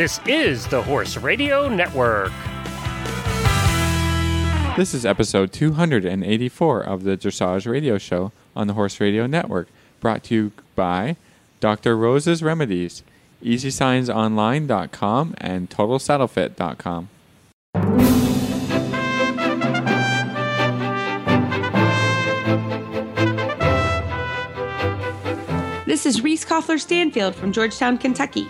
This is the Horse Radio Network. This is episode 284 of the Dressage Radio Show on the Horse Radio Network, brought to you by Dr. Rose's Remedies, EasySignsOnline.com, and TotalSaddleFit.com. This is Reese Koffler Stanfield from Georgetown, Kentucky.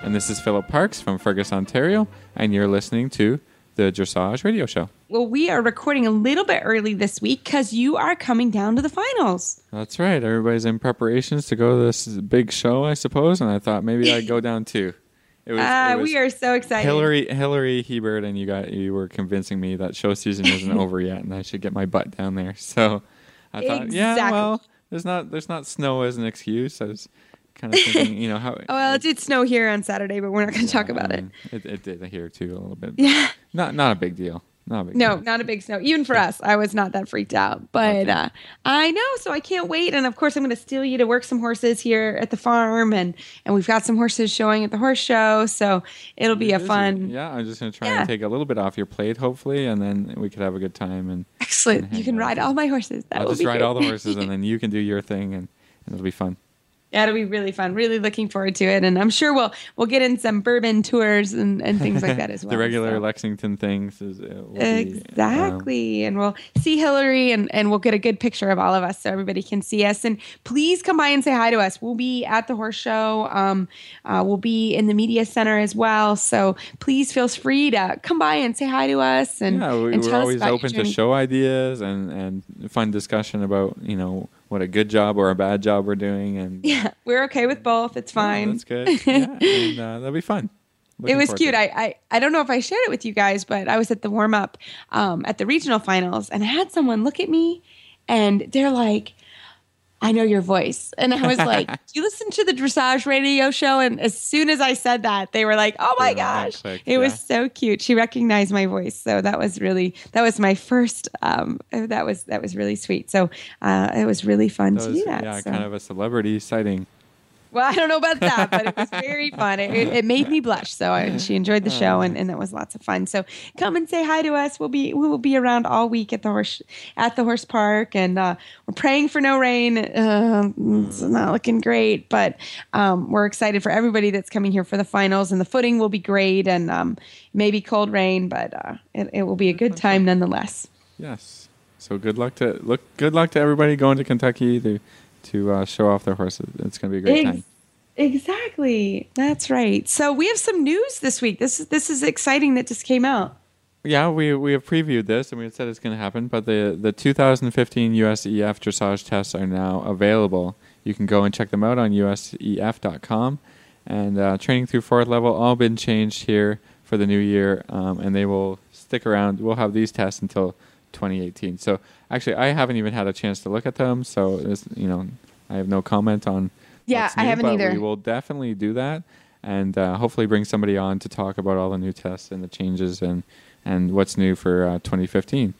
And this is Philip Parks from Fergus, Ontario, and you're listening to the Dressage Radio Show. Well, we are recording a little bit early this week because you are coming down to the finals. That's right. Everybody's in preparations to go to this big show, I suppose, and I thought maybe I'd go down too. It was, Ah, it was we are so excited. Hillary Hillary Hebert and you got you were convincing me that show season isn't over yet and I should get my butt down there. So I thought, yeah, well, there's not there's not snow as an excuse. I was kind of thinking, you know, how Oh, well, it did snow here on Saturday, but we're not going to talk about it. um, It, it did here too a little bit. Yeah. Not not a big deal. Not a big No, deal. not a big snow. Even for us, I was not that freaked out. But Okay. uh, I know, so I can't wait. And of course, I'm going to steal you to work some horses here at the farm, and and we've got some horses showing at the horse show, so it'll be a fun. Yeah, I'm just gonna try Yeah. and take a little bit off your plate, hopefully, and then we could have a good time. And Excellent. hang You can out. ride all my horses. That I'll just ride all the horses, and then you can do your thing, and, and it'll be fun. Yeah, it'll be really fun. Really looking forward to it, and I'm sure we'll we'll get in some bourbon tours and, and things like that as well. the regular so. Lexington things is will be, um, Exactly. and we'll see Hillary and, and we'll get a good picture of all of us so everybody can see us. And please come by and say hi to us. We'll be at the horse show. Um, uh, we'll be in the media center as well. So please feel free to come by and say hi to us. And, yeah, we, and we're tell us always open to show ideas and and fun discussion about you know what a good job or a bad job we're doing, and Yeah, we're okay with both. It's Yeah, fine. that's good. Yeah, and, uh, that'll be fun. it was cute. I, I I don't know if I shared it with you guys, but I was at the warm up um, at the regional finals, and I had someone look at me, and they're like, "I know your voice," and I was like, "Do you listen to the dressage radio show?" And as soon as I said that, they were like, "Oh my gosh!" It was so cute. She recognized my voice, so that was really that was my first. Um, that was that was really sweet. So uh, it was really fun That to was, do that. yeah, so. kind of a celebrity sighting. Well, I don't know about that, but it was very fun. It, it made me blush. So I, she enjoyed the show, and, and that was lots of fun. So come and say hi to us. We'll be we will be around all week at the horse at the horse park, and uh, we're praying for no rain. Uh, it's not looking great, but um, we're excited for everybody that's coming here for the finals. And the footing will be great, and um, maybe cold rain, but uh, it, it will be a good time nonetheless. Yes. So good luck to look. Good luck to everybody going to Kentucky to to uh, show off their horses. It's going to be a great Ex- time. Exactly. That's right. So we have some news this week. This is this is exciting that just came out. Yeah, we we have previewed this and we said it's going to happen, but the the 2015 USEF dressage tests are now available. You can go and check them out on usef.com. And uh, training through fourth level all been changed here for the new year, um, and they will stick around. We'll have these tests until 2018. So actually, I haven't even had a chance to look at them, so it's, you know I have no comment on. Yeah, what's I haven't either. We will definitely do that, and uh, hopefully bring somebody on to talk about all the new tests and the changes and and what's new for uh, 2015.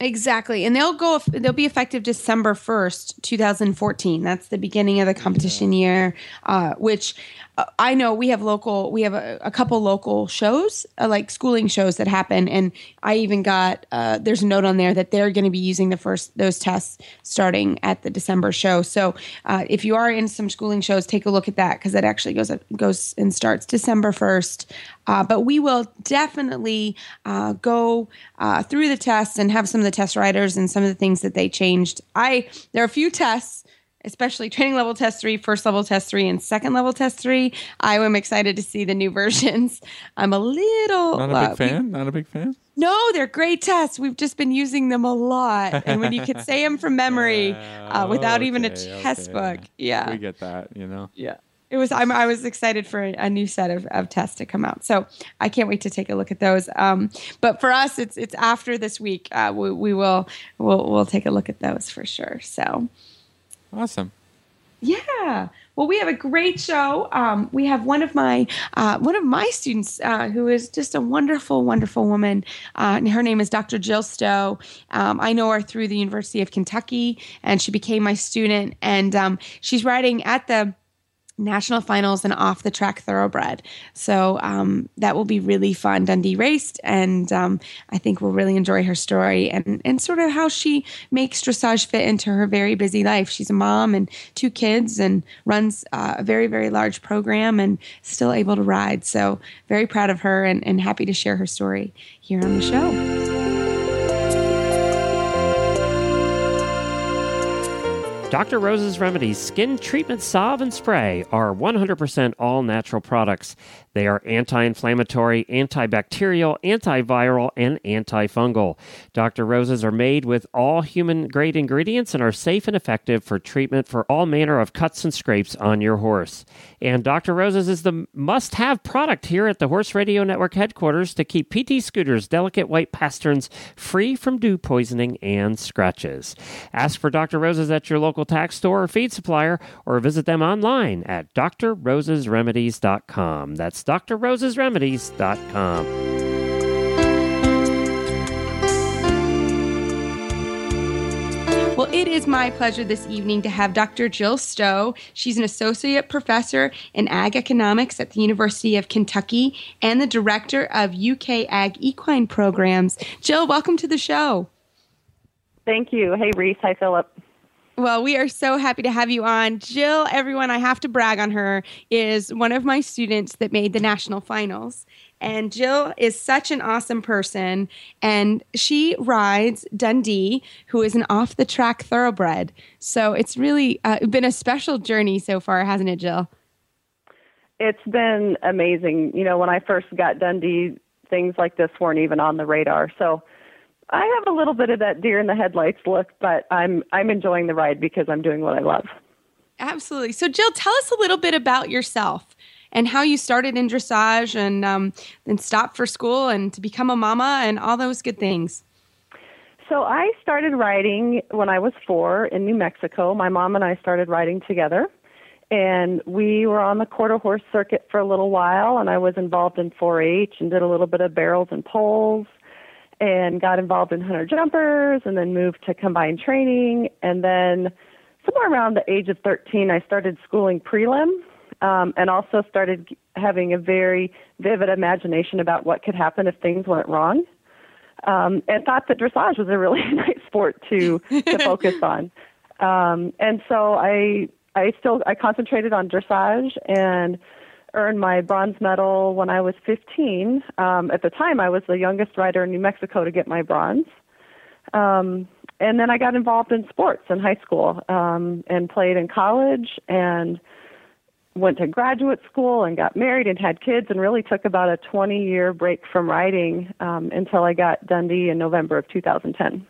Exactly. And they'll go they'll be effective December 1st, 2014. That's the beginning of the competition year, uh, which uh, I know we have local we have a, a couple local shows, uh, like schooling shows that happen and I even got uh, there's a note on there that they're going to be using the first those tests starting at the December show. So, uh, if you are in some schooling shows, take a look at that cuz it actually goes goes and starts December 1st. Uh, but we will definitely uh, go uh, through the tests and have some of the test writers and some of the things that they changed. I there are a few tests, especially training level test three, first level test three, and second level test three. I am excited to see the new versions. I'm a little Not a uh, big fan. Not a big fan. no, they're great tests. We've just been using them a lot, and when you can say them from memory uh, without even a test okay. book, yeah, We get that, you know. yeah. It was. I'm, I was excited for a, new set of, of tests to come out, so I can't wait to take a look at those. Um, but for us, it's it's after this week. Uh, we, we will we'll we'll take a look at those for sure. So Awesome. yeah. Well, we have a great show. Um, we have one of my uh, one of my students uh, who is just a wonderful, wonderful woman. Uh, and her name is Dr. Jill Stowe. Um, I know her through the University of Kentucky, and she became my student. And um, she's writing at the national finals and off the track thoroughbred. So um, that will be really fun. Dundee raced, and um, I think we'll really enjoy her story and, and sort of how she makes dressage fit into her very busy life. She's a mom and two kids and runs uh, a very, very large program and still able to ride. So very proud of her and, and happy to share her story here on the show. Dr. Rose's Remedies Skin Treatment Salve and Spray are 100% all natural products. They are anti inflammatory, antibacterial, antiviral, and antifungal. Dr. Rose's are made with all human grade ingredients and are safe and effective for treatment for all manner of cuts and scrapes on your horse. And Dr. Rose's is the must have product here at the Horse Radio Network headquarters to keep PT Scooter's delicate white pasterns free from dew poisoning and scratches. Ask for Dr. Rose's at your local tack store or feed supplier or visit them online at drrosesremedies.com. That's drrosesremedies.com. Well, it is my pleasure this evening to have Dr. Jill Stowe. She's an associate professor in ag economics at the University of Kentucky and the director of UK Ag Equine Programs. Jill, welcome to the show. Thank you. Hey, Reese. Hi, Philip. Well, we are so happy to have you on. Jill, everyone, I have to brag on her, is one of my students that made the national finals. And Jill is such an awesome person. And she rides Dundee, who is an off the track thoroughbred. So it's really uh, been a special journey so far, hasn't it, Jill? It's been amazing. You know, when I first got Dundee, things like this weren't even on the radar. So, I have a little bit of that deer in the headlights look, but I'm I'm enjoying the ride because I'm doing what I love. Absolutely. So, Jill, tell us a little bit about yourself and how you started in dressage and um, then stopped for school and to become a mama and all those good things. So, I started riding when I was four in New Mexico. My mom and I started riding together. And we were on the quarter horse circuit for a little while, and I was involved in 4 H and did a little bit of barrels and poles and got involved in hunter jumpers and then moved to combined training. And then somewhere around the age of 13, I started schooling prelim um, and also started having a very vivid imagination about what could happen if things went wrong. Um, and thought that dressage was a really nice sport to to focus on. Um, and so I I still I concentrated on dressage and earned my bronze medal when I was 15. Um, at the time, I was the youngest rider in New Mexico to get my bronze. Um, and then I got involved in sports in high school um, and played in college and went to graduate school and got married and had kids and really took about a 20 year break from riding um, until I got Dundee in November of 2010.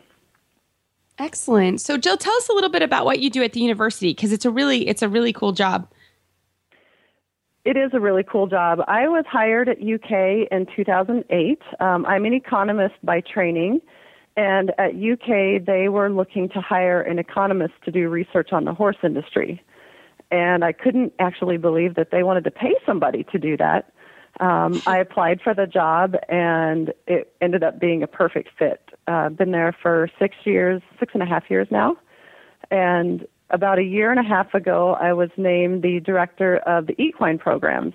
Excellent. So Jill, tell us a little bit about what you do at the university because it's a really it's a really cool job. It is a really cool job. I was hired at UK in 2008. Um, I'm an economist by training, and at UK they were looking to hire an economist to do research on the horse industry. And I couldn't actually believe that they wanted to pay somebody to do that. Um, I applied for the job, and it ended up being a perfect fit. I've uh, been there for six years, six and a half years now, and about a year and a half ago, I was named the director of the equine programs.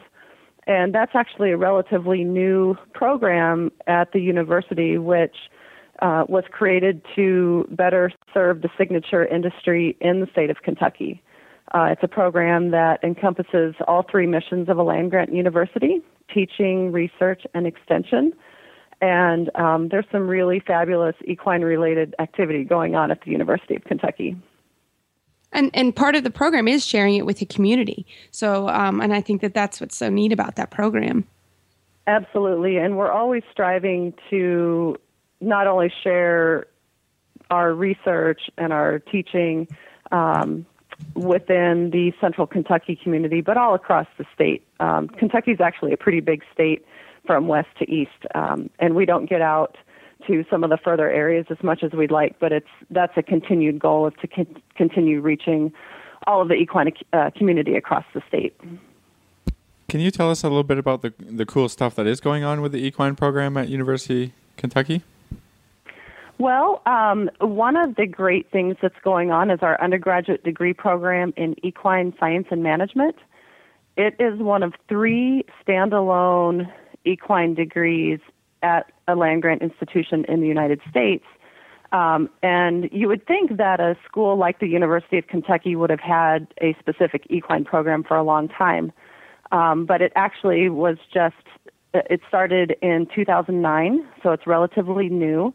And that's actually a relatively new program at the university, which uh, was created to better serve the signature industry in the state of Kentucky. Uh, it's a program that encompasses all three missions of a land grant university teaching, research, and extension. And um, there's some really fabulous equine related activity going on at the University of Kentucky and and part of the program is sharing it with the community. So, um, and I think that that's what's so neat about that program. Absolutely, and we're always striving to not only share our research and our teaching um, within the central Kentucky community, but all across the state. Um, Kentucky is actually a pretty big state from west to east, um, and we don't get out to some of the further areas as much as we'd like, but it's that's a continued goal of to con- continue reaching all of the equine uh, community across the state. Can you tell us a little bit about the the cool stuff that is going on with the equine program at University Kentucky? Well, um, one of the great things that's going on is our undergraduate degree program in equine science and management. it is one of three standalone equine degrees at a land grant institution in the United States. Um, and you would think that a school like the University of Kentucky would have had a specific equine program for a long time. Um, but it actually was just, it started in 2009, so it's relatively new.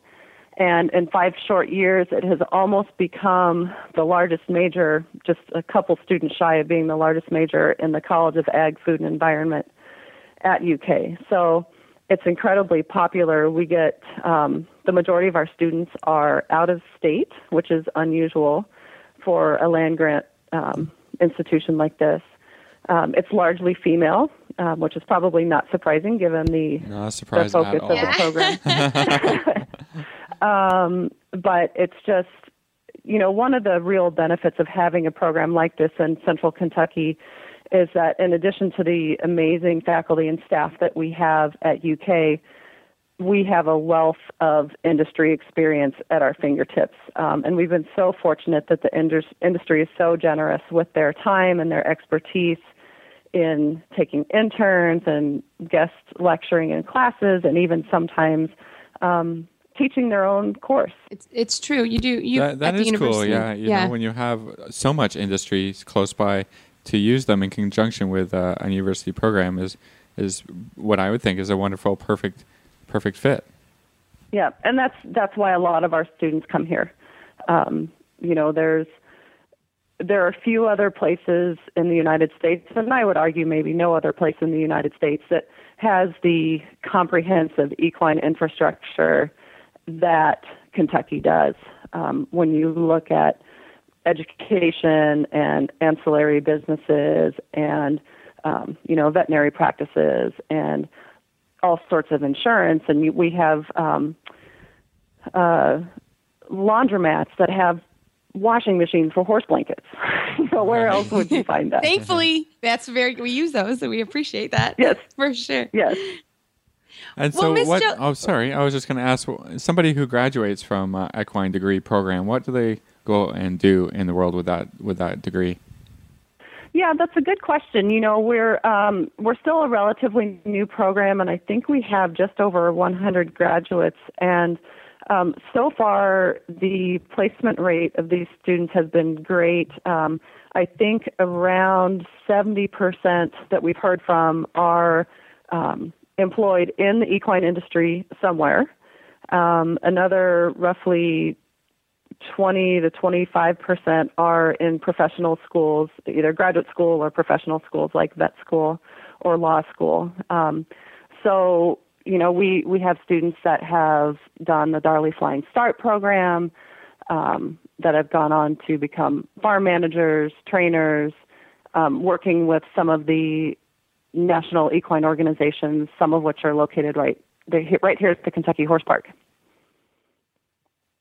And in five short years, it has almost become the largest major, just a couple students shy of being the largest major in the College of Ag, Food, and Environment at UK. So it's incredibly popular. We get um, the majority of our students are out of state, which is unusual for a land grant um, institution like this. Um, it's largely female, um, which is probably not surprising given the, Not the focus of the program. um, but it's just, you know, one of the real benefits of having a program like this in Central Kentucky is that in addition to the amazing faculty and staff that we have at UK, we have a wealth of industry experience at our fingertips. Um, and we've been so fortunate that the indus- industry is so generous with their time and their expertise in taking interns and guest lecturing in classes and even sometimes um, teaching their own course. It's it's true. You do you that, that at the is cool. university. Yeah, you know when you have so much industry close by to use them in conjunction with uh, a university program is is what I would think is a wonderful, perfect, perfect fit. Yeah, and that's that's why a lot of our students come here. Um, you know, there's there are few other places in the United States, and I would argue maybe no other place in the United States that has the comprehensive equine infrastructure that Kentucky does. Um, when you look at education and ancillary businesses and um, you know veterinary practices and all sorts of insurance, and we have um, uh, laundromats that have washing machines for horse blankets. so where else would you find that? Thankfully, that's very we use those, so we appreciate that. Yes. for sure. yes. And Well, so, Miss what? Jo- oh, sorry, I was just going to ask somebody who graduates from uh, equine degree program. What do they go and do in the world with that with that degree? Yeah, that's a good question. You know, we're um, we're still a relatively new program, and I think we have just over 100 graduates. And um, so far, the placement rate of these students has been great. Um, I think around 70% that we've heard from are um, employed in the equine industry somewhere. Um, another roughly 20 to 25 percent are in professional schools, either graduate school or professional schools like vet school or law school. Um, so, you know, we, we have students that have done the Darley Flying Start program, um, that have gone on to become farm managers, trainers, um, working with some of the national equine organizations, some of which are located right, right here at the Kentucky Horse Park.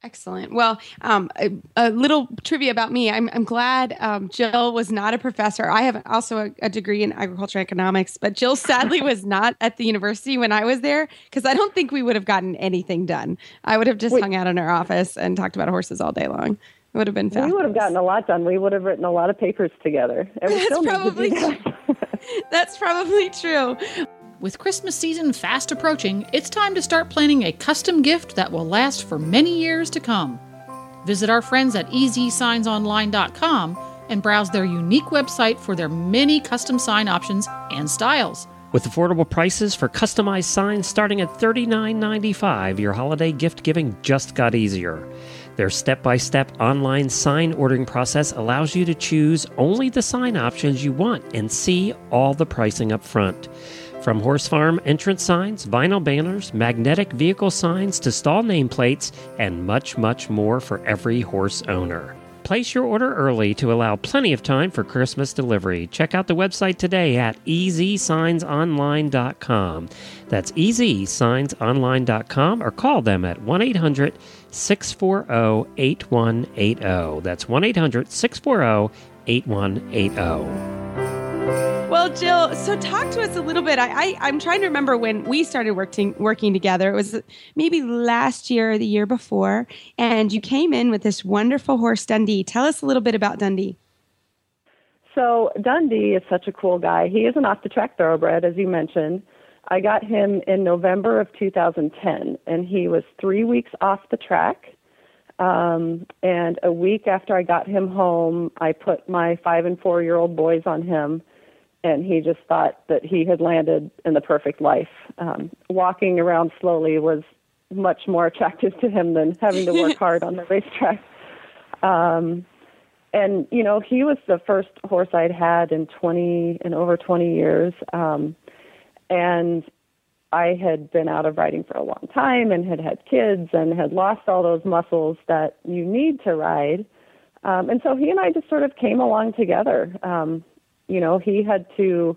Excellent. Well, um, a, a little trivia about me. I'm, I'm glad um, Jill was not a professor. I have also a, a degree in agriculture economics, but Jill sadly was not at the university when I was there because I don't think we would have gotten anything done. I would have just Wait. hung out in our office and talked about horses all day long. It would have been fabulous. We would have gotten a lot done. We would have written a lot of papers together. And we That's still probably need to do that. That's probably true. With Christmas season fast approaching, it's time to start planning a custom gift that will last for many years to come. Visit our friends at easysignsonline.com and browse their unique website for their many custom sign options and styles. With affordable prices for customized signs starting at $39.95, your holiday gift giving just got easier. Their step by step online sign ordering process allows you to choose only the sign options you want and see all the pricing up front. From horse farm entrance signs, vinyl banners, magnetic vehicle signs to stall nameplates, and much, much more for every horse owner. Place your order early to allow plenty of time for Christmas delivery. Check out the website today at easysignsonline.com. That's easysignsonline.com or call them at 1 800 640 8180. That's 1 800 640 8180. Well, Jill, so talk to us a little bit. I, I I'm trying to remember when we started working working together. It was maybe last year or the year before, and you came in with this wonderful horse Dundee. Tell us a little bit about Dundee. so Dundee is such a cool guy. He is an off the track thoroughbred, as you mentioned. I got him in November of 2010, and he was three weeks off the track. Um, and a week after I got him home, I put my five and four year old boys on him, and he just thought that he had landed in the perfect life. Um, walking around slowly was much more attractive to him than having to work hard on the racetrack. Um, and you know, he was the first horse I'd had in 20 in over 20 years. Um, and I had been out of riding for a long time and had had kids and had lost all those muscles that you need to ride. Um, and so he and I just sort of came along together. Um, you know, he had to,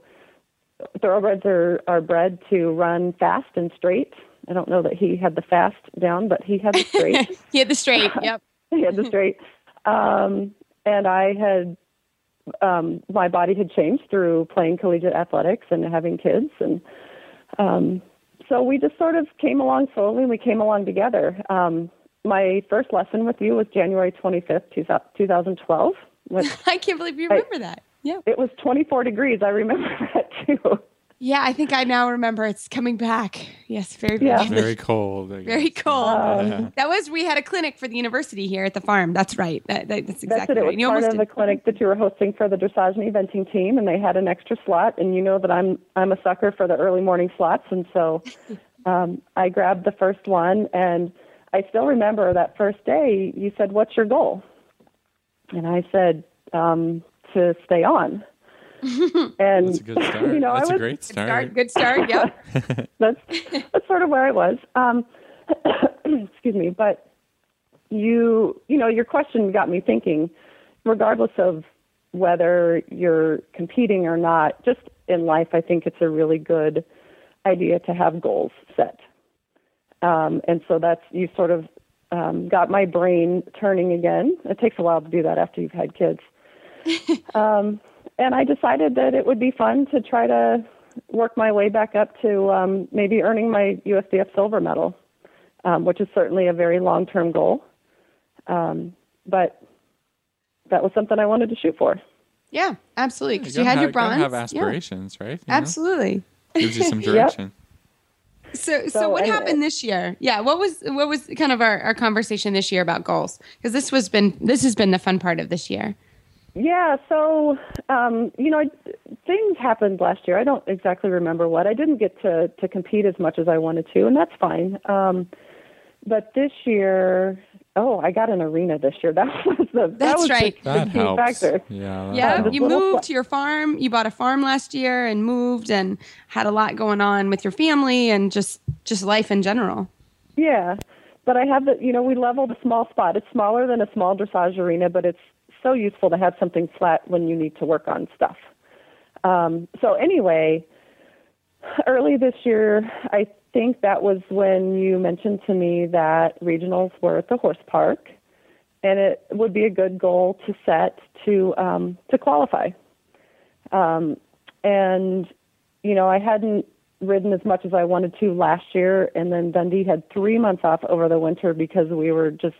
thoroughbreds are, are bred to run fast and straight. I don't know that he had the fast down, but he had the straight. he had the straight. Yep. he had the straight. Um, and I had um, my body had changed through playing collegiate athletics and having kids, and um, so we just sort of came along slowly. and We came along together. Um, my first lesson with you was January 25th, 2012. I can't believe you remember I, that. Yeah. It was 24 degrees. I remember that too. Yeah, I think I now remember it's coming back. Yes, very yeah. very cold. Very cold. Um, that was we had a clinic for the university here at the farm. That's right. That, that, that's exactly that's it. It was part of the clinic that you were hosting for the dressage and eventing team, and they had an extra slot. And you know that I'm I'm a sucker for the early morning slots, and so um, I grabbed the first one. And I still remember that first day. You said, "What's your goal?" And I said, um, "To stay on." and that's a good start. You know, that's was, a great start. Good start. Good start yeah. that's that's sort of where I was. Um, excuse me, but you you know your question got me thinking. Regardless of whether you're competing or not, just in life, I think it's a really good idea to have goals set. Um, and so that's you sort of um, got my brain turning again. It takes a while to do that after you've had kids. um, and I decided that it would be fun to try to work my way back up to um, maybe earning my USDF silver medal, um, which is certainly a very long term goal. Um, but that was something I wanted to shoot for. Yeah, absolutely. Because you, you, had have, your bronze. You have aspirations, yeah. right? You absolutely. Know? Gives you some direction. yep. So, so, so, what happened this year? Yeah, what was what was kind of our, our conversation this year about goals? Because this was been this has been the fun part of this year. Yeah, so um, you know, things happened last year. I don't exactly remember what. I didn't get to to compete as much as I wanted to, and that's fine. Um, but this year, oh, I got an arena this year. That was the that's that was right. The, the key helps. factor. Yeah, yeah. You moved to your farm. You bought a farm last year and moved, and had a lot going on with your family and just just life in general. Yeah, but I have the you know we leveled a small spot. It's smaller than a small dressage arena, but it's so useful to have something flat when you need to work on stuff. Um, so anyway, early this year, I think that was when you mentioned to me that regionals were at the horse park, and it would be a good goal to set to um, to qualify. Um, and you know, I hadn't ridden as much as I wanted to last year, and then Dundee had three months off over the winter because we were just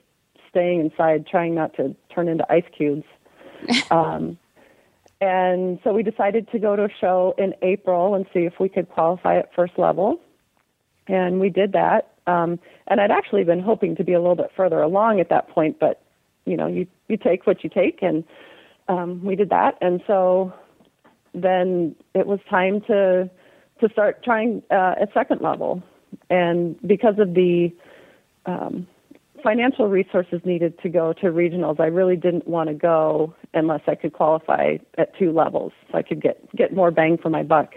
staying inside, trying not to turn into ice cubes. um, and so we decided to go to a show in April and see if we could qualify at first level. And we did that. Um, and I'd actually been hoping to be a little bit further along at that point, but you know, you you take what you take, and um, we did that. And so then it was time to to start trying uh, at second level. And because of the um, financial resources needed to go to regionals, I really didn't want to go unless I could qualify at two levels, so I could get get more bang for my buck.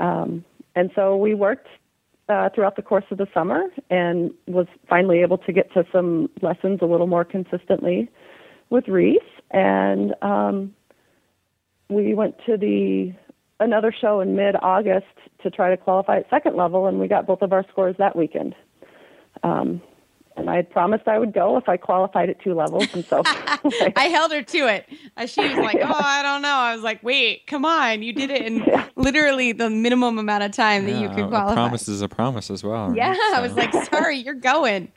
Um, and so we worked uh, throughout the course of the summer, and was finally able to get to some lessons a little more consistently with Reese. And um, we went to the another show in mid August to try to qualify at second level, and we got both of our scores that weekend. Um, and I had promised I would go if I qualified at two levels, and so I held her to it. Uh, she was like, "Oh, I don't know." I was like, "Wait, come on! You did it in yeah. literally the minimum amount of time that you could qualify." A promise is a promise as well. Yeah, right? so. I was like, "Sorry, you're going."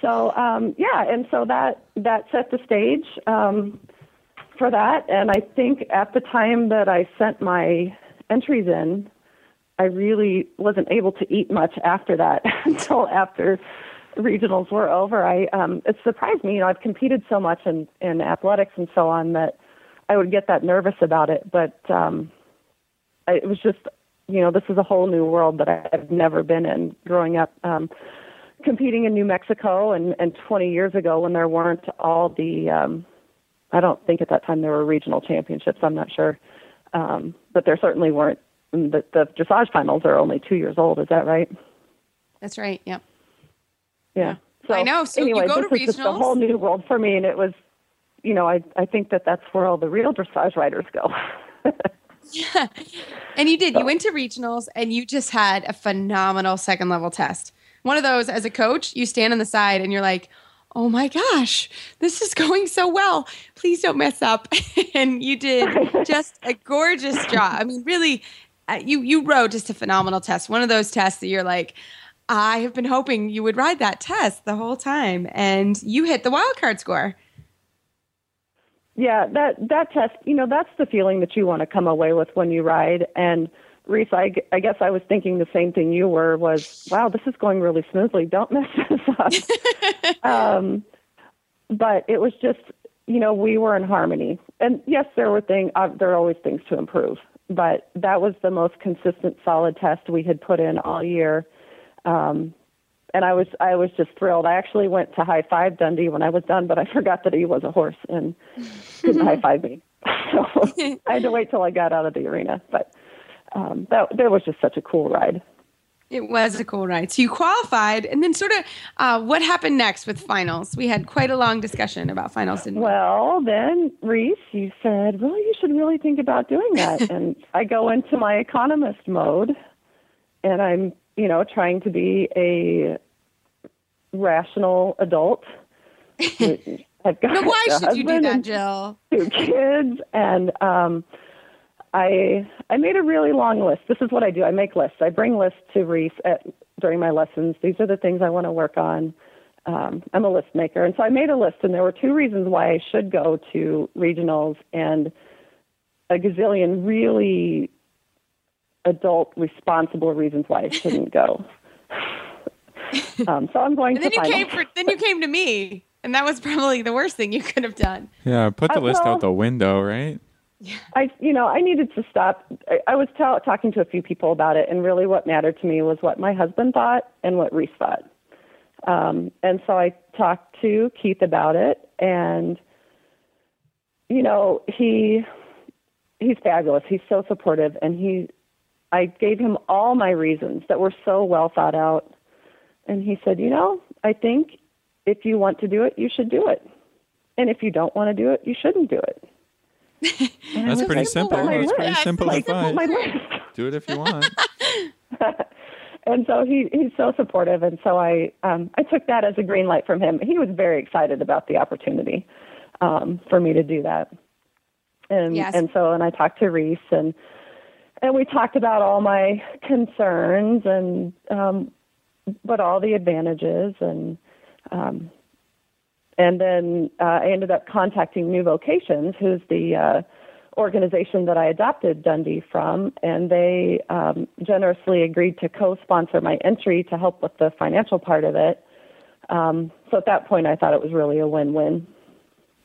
so um, yeah, and so that that set the stage um, for that. And I think at the time that I sent my entries in, I really wasn't able to eat much after that until after regionals were over. I um, it surprised me. You know, I've competed so much in in athletics and so on that I would get that nervous about it. But um, I, it was just, you know, this is a whole new world that I've never been in. Growing up, um, competing in New Mexico, and and 20 years ago when there weren't all the, um, I don't think at that time there were regional championships. I'm not sure, um, but there certainly weren't. The, the dressage finals are only two years old. Is that right? That's right. Yep. Yeah. So I know. So you anyway, go this to was just a whole new world for me, and it was, you know, I I think that that's where all the real dressage riders go. Yeah, and you did. You went to regionals and you just had a phenomenal second level test. One of those as a coach, you stand on the side and you're like, oh my gosh, this is going so well. Please don't mess up. and you did just a gorgeous job. I mean, really, you, you rode just a phenomenal test. One of those tests that you're like, I have been hoping you would ride that test the whole time. And you hit the wild card score. Yeah, that that test, you know, that's the feeling that you want to come away with when you ride. And Reese, I, I guess I was thinking the same thing you were. Was wow, this is going really smoothly. Don't mess this up. um, but it was just, you know, we were in harmony. And yes, there were things. Uh, there are always things to improve. But that was the most consistent, solid test we had put in all year. Um, and I was I was just thrilled. I actually went to high five Dundee when I was done, but I forgot that he was a horse and couldn't high five me. So I had to wait till I got out of the arena. But um, that that was just such a cool ride. It was a cool ride. So you qualified, and then sort of uh, what happened next with finals? We had quite a long discussion about finals. Didn't we? Well, then Reese, you said, well, you should really think about doing that. and I go into my economist mode, and I'm you know trying to be a rational adult. I've got Now, why should you do that, Jill? two kids and um I I made a really long list. This is what I do. I make lists. I bring lists to Reese at during my lessons. These are the things I want to work on. Um, I'm a list maker, and so I made a list, and there were two reasons why I should go to regionals, and a gazillion really adult, responsible reasons why I shouldn't go. um, so I'm going And then to you finals. came for then you came to me, and that was probably the worst thing you could have done. Yeah, put the Uh, list well- out the window, right? I, you know, I needed to stop. I, I was tell, talking to a few people about it, and really, what mattered to me was what my husband thought and what Reese thought. Um, and so I talked to Keith about it, and you know, he he's fabulous. He's so supportive, and he, I gave him all my reasons that were so well thought out, and he said, you know, I think if you want to do it, you should do it, and if you don't want to do it, you shouldn't do it. And I That's pretty like, simple. That's pretty simple it's advice. Do it if you want. and so he he's so supportive and so I um I took that as a green light from him. He was very excited about the opportunity um for me to do that. And Yes. and so and I talked to Reese and and we talked about all my concerns and um but all the advantages and um and then uh, I ended up contacting New Vocations, who's the uh, organization that I adopted Dundee from, and they um, generously agreed to co-sponsor my entry to help with the financial part of it. Um, so at that point, I thought it was really a win-win.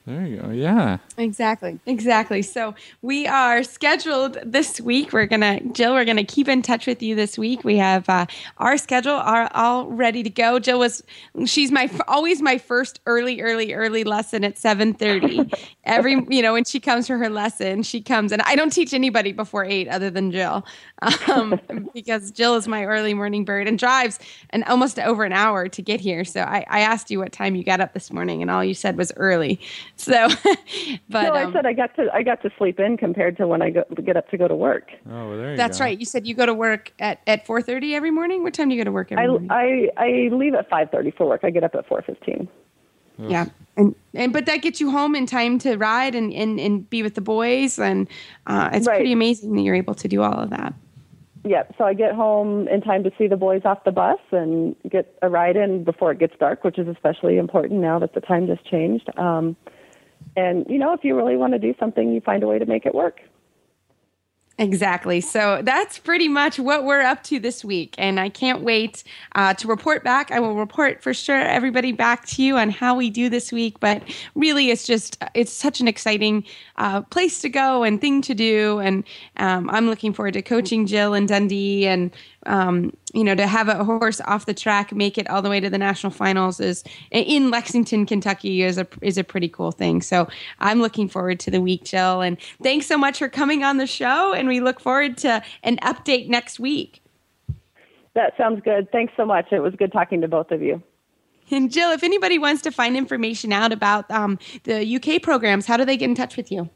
There you go. Yeah. Exactly. Exactly. So we are scheduled this week. We're gonna Jill. We're gonna keep in touch with you this week. We have uh, our schedule are all ready to go. Jill was she's my always my first early early early lesson at seven thirty. Every you know when she comes for her lesson, she comes and I don't teach anybody before eight other than Jill, um, because Jill is my early morning bird and drives and almost over an hour to get here. So I, I asked you what time you got up this morning, and all you said was early. So, but so I um, said I got to I got to sleep in compared to when I go, get up to go to work. Oh, well, there you That's go. right. You said you go to work at, at 4.30 every morning? What time do you go to work every I morning? I I leave at 5:30 for work. I get up at 4:15. yeah. And, and but that gets you home in time to ride and, and, and be with the boys. And uh, it's Right. pretty amazing that you're able to do all of that. Yep. So I get home in time to see the boys off the bus and get a ride in before it gets dark, which is especially important now that the time just changed. Um, And you know, if you really want to do something, you find a way to make it work. Exactly. So that's pretty much what we're up to this week. And I can't wait uh, to report back. I will report for sure everybody back to you on how we do this week. But really, it's just, it's such an exciting uh, place to go and thing to do. And um, I'm looking forward to coaching Jill and Dundee and um, you know, to have a horse off the track make it all the way to the national finals is in Lexington, Kentucky is a is a pretty cool thing. So I'm looking forward to the week, Jill, and thanks so much for coming on the show. And we look forward to an update next week. That sounds good. Thanks so much. It was good talking to both of you. And Jill, if anybody wants to find information out about um, the UK programs, how do they get in touch with you?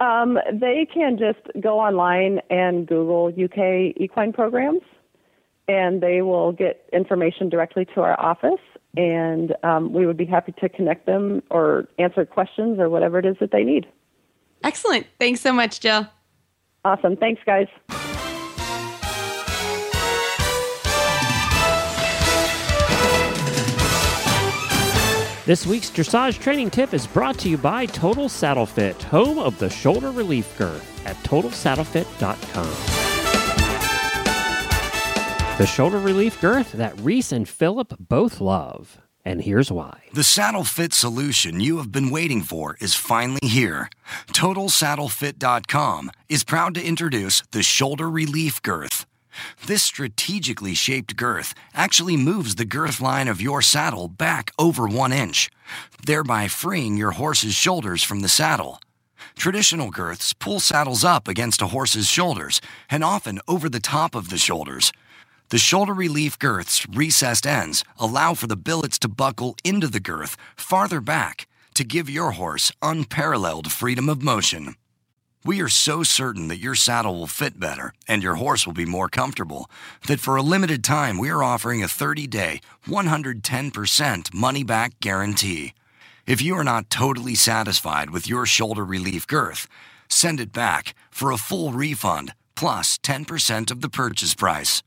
Um, they can just go online and Google UK equine programs, and they will get information directly to our office. And um, we would be happy to connect them or answer questions or whatever it is that they need. Excellent. Thanks so much, Jill. Awesome. Thanks, guys. This week's dressage training tip is brought to you by Total Saddle Fit, home of the shoulder relief girth at totalsaddlefit.com. The shoulder relief girth that Reese and Philip both love. And here's why. The saddle fit solution you have been waiting for is finally here. TotalSaddleFit.com is proud to introduce the shoulder relief girth. This strategically shaped girth actually moves the girth line of your saddle back over one inch, thereby freeing your horse's shoulders from the saddle. Traditional girths pull saddles up against a horse's shoulders and often over the top of the shoulders. The shoulder relief girth's recessed ends allow for the billets to buckle into the girth farther back to give your horse unparalleled freedom of motion. We are so certain that your saddle will fit better and your horse will be more comfortable that for a limited time we are offering a 30 day, 110% money back guarantee. If you are not totally satisfied with your shoulder relief girth, send it back for a full refund plus 10% of the purchase price.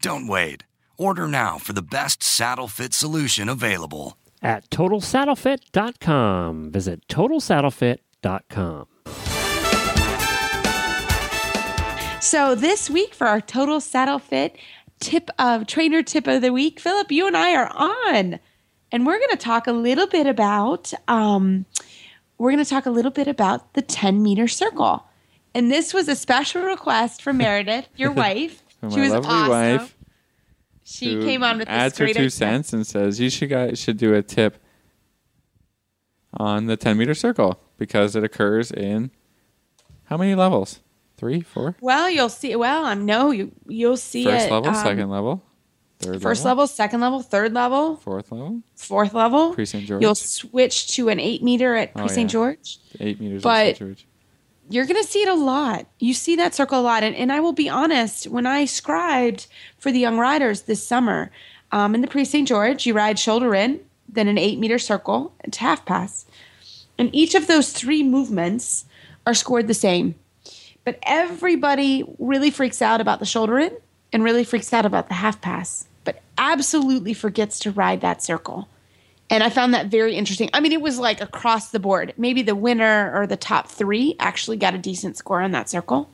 Don't wait. Order now for the best saddle fit solution available. At TotalSaddleFit.com. Visit TotalSaddleFit.com. So this week for our total saddle fit tip of trainer tip of the week, Philip, you and I are on, and we're going to talk a little bit about um, we're going to talk a little bit about the 10 meter circle. And this was a special request from Meredith, your wife. She was awesome. wife. She came on with this adds her two cents and says you should guys should do a tip on the 10 meter circle because it occurs in how many levels? Three, four? Well, you'll see. Well, I'm no, you you'll see First it. level, um, second level, third First level, level, second level, third level, fourth level, fourth level. Prix St. George, You'll switch to an eight meter at Oh, Prix St. yeah. George. eight meters. but- St. George. You're going to see it a lot. You see that circle a lot. And, and I will be honest, when I scribed for the young riders this summer um, in the Prix St. George, you ride shoulder in, then an eight meter circle to half pass. And each of those three movements are scored the same. But everybody really freaks out about the shoulder in and really freaks out about the half pass, but absolutely forgets to ride that circle. And I found that very interesting. I mean, it was like across the board. Maybe the winner or the top three actually got a decent score on that circle.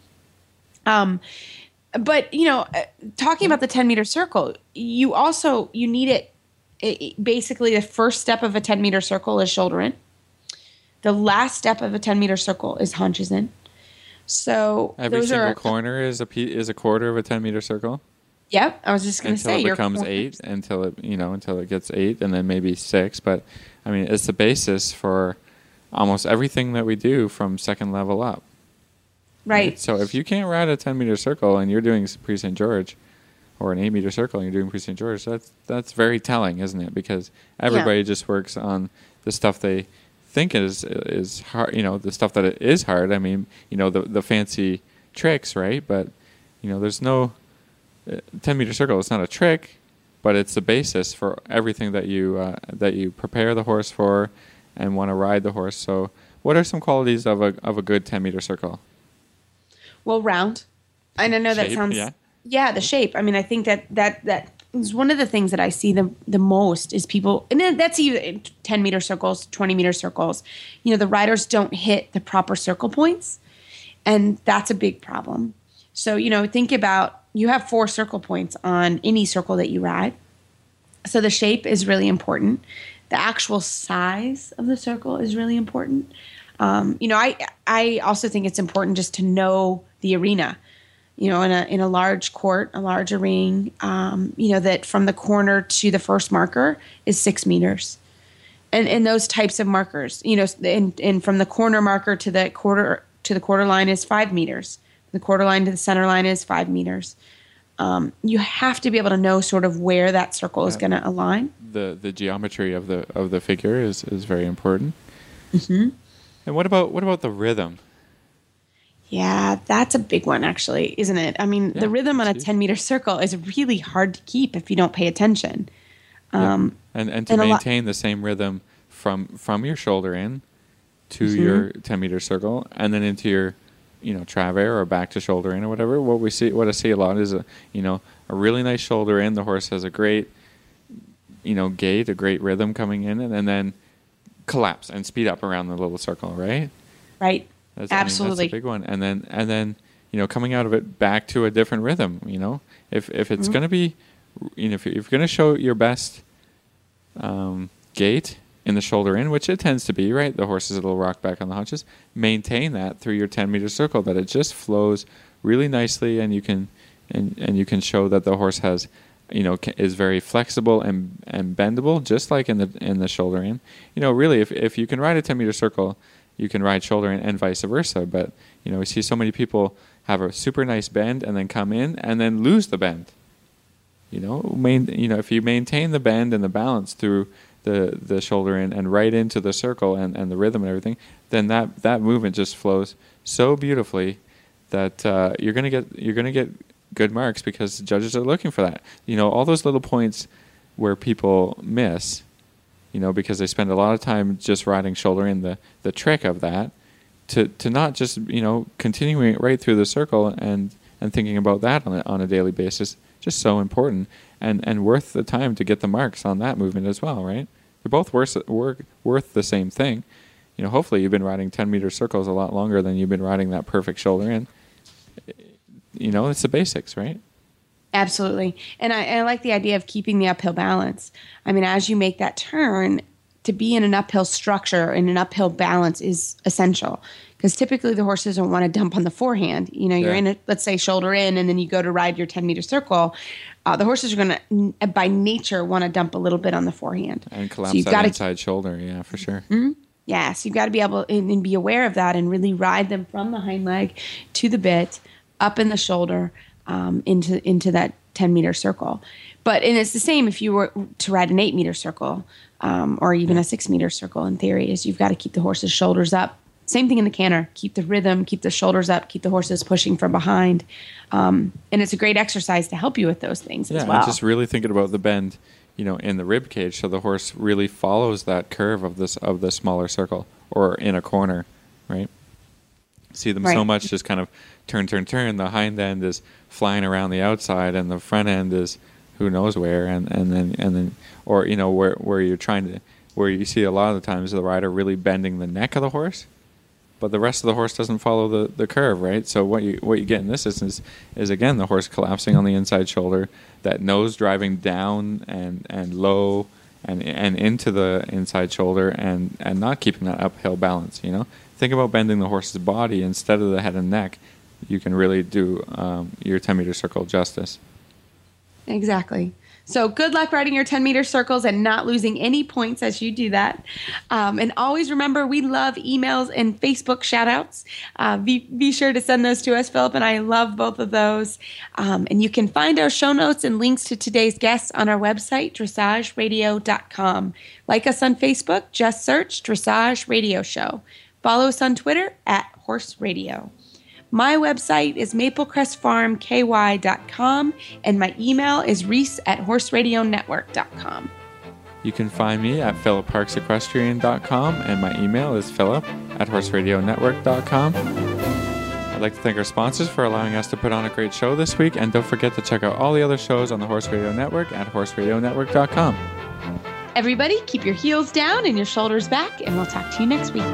Um, but you know, uh, talking about the ten meter circle, you also you need it, it- Basically, the first step of a ten meter circle is shoulder in. The last step of a ten meter circle is haunches in. So Every single are corner is a is a quarter of a 10 meter circle Yep, I was just going to say until it becomes eight, until it you know until it gets eight, and then maybe six. But I mean, it's the basis for almost everything that we do from second level up. right? So if you can't ride a 10 meter circle and you're doing Prix St. George, or an 8 meter circle and you're doing Prix St. George, that's that's very telling, isn't it? Because everybody just works on the stuff they think is is hard. You know, the stuff that is hard. I mean, you know, the the fancy tricks, right? But you know, there's no uh, 10 meter circle. It's not a trick, but it's the basis for everything that you uh, that you prepare the horse for and want to ride the horse. So, what are some qualities of a of a good 10 meter circle? Well, round. And I know that sounds yeah. yeah, the shape. I mean, I think that that that it's one of the things that I see the the most is people, and that's even ten meter circles, twenty meter circles. You know, the riders don't hit the proper circle points, and that's a big problem. So you know, think about you have four circle points on any circle that you ride. So the shape is really important. The actual size of the circle is really important. Um, you know, I I also think it's important just to know the arena you know, in a in a large court, a larger ring, um, you know, that from the corner to the first marker is six meters, and and those types of markers, you know, and and from the corner marker to the quarter to the quarter line is five meters. The quarter line to the center line is five meters. Um, you have to be able to know sort of where that circle is going to align. The the geometry of the of the figure is is very important. Mm-hmm. And what about what about the rhythm? Yeah, that's a big one, actually, isn't it? I mean, Yeah, the rhythm on a 10 meter circle is really hard to keep if you don't pay attention. Yeah. Um, and and to and maintain the same rhythm from from your shoulder in to Mm-hmm. your 10 meter circle and then into your you know travers or back to shoulder in or whatever what we see what i see a lot is a you know a really nice shoulder in the horse has a great you know gait a great rhythm coming in and, and then collapse and speed up around the little circle right right? That's, I mean, Absolutely. that's a big one. And then and then you know coming out of it back to a different rhythm. You know, if if Mm-hmm. it's going to be, you know, if you're, going to show your best um, gait in the shoulder in, which it tends to be, right? The horse is a little rock back on the haunches. Maintain that through your 10 meter circle, that it just flows really nicely, and you can and and you can show that the horse has. You know, is very flexible and and bendable, just like in the in the shoulder in. You know, really, if if you can ride a ten meter circle, you can ride shoulder in and vice versa. But you know, we see so many people have a super nice bend and then come in and then lose the bend. You know, main, you know, if you maintain the bend and the balance through the the shoulder in and right into the circle and, and the rhythm and everything, then that that movement just flows so beautifully that uh, you're gonna get you're gonna get good marks because judges are looking for that. You know, all those little points where people miss, you know, because they spend a lot of time just riding shoulder in the the trick of that, to to not just you know continuing it right through the circle and and thinking about that on a, on a daily basis, just so important and and worth the time to get the marks on that movement as well, right? They're both worth worth the same thing. You know, hopefully you've been riding 10 meter circles a lot longer than you've been riding that perfect shoulder in. You know, it's the basics, right? Absolutely. And I, and I like the idea of keeping the uphill balance. I mean, as you make that turn, to be in an uphill structure and an uphill balance is essential because typically the horses don't want to dump on the forehand. You know, you're Yeah. in a, let's say, shoulder in, and then you go to ride your 10 meter circle. Uh, the horses are going to, by nature, want to dump a little bit on the forehand. And collapse so you've that got to inside shoulder, yeah, for sure. Yes, you've got to be able and, and be aware of that and really ride them from the hind leg to the bit, up in the shoulder, um, into into that ten meter circle. But and it's the same if you were to ride an eight meter circle, um, or even a six meter circle. In theory, is you've got to keep the horse's shoulders up. Same thing in the canter. Keep the rhythm, keep the shoulders up, keep the horses pushing from behind, um, and it's a great exercise to help you with those things Yeah, as well. and just really thinking about the bend, you know, in the rib cage, so the horse really follows that curve of this of the smaller circle or in a corner, right? See them so much just kind of turn, turn, turn. The hind end is flying around the outside, and the front end is who knows where, and, and then and then or you know where where you're trying to where you see a lot of the times the rider really bending the neck of the horse but the rest of the horse doesn't follow the, the curve, right? So what you what you get in this instance is again the horse collapsing on the inside shoulder, that nose driving down and, and low and and into the inside shoulder and, and not keeping that uphill balance, you know? Think about bending the horse's body instead of the head and neck. You can really do um, your 10 meter circle justice. Exactly. So good luck riding your 10 meter circles and not losing any points as you do that. Um, and always remember, we love emails and Facebook shout outs. Uh, be, be sure to send those to us. Philip and I love both of those. Um, and you can find our show notes and links to today's guests on our website, dressageradio.com. Like us on Facebook, just search Dressage Radio Show. Follow us on Twitter at Horse Radio. My website is maplecrestfarmky.com and my email is reese at horseradionetwork.com. You can find me at philipparksequestrian.com and my email is philip at horseradionetwork.com. I'd like to thank our sponsors for allowing us to put on a great show this week, and don't forget to check out all the other shows on the Horse Radio Network at horseradionetwork.com. Everybody, keep your heels down and your shoulders back, and we'll talk to you next week.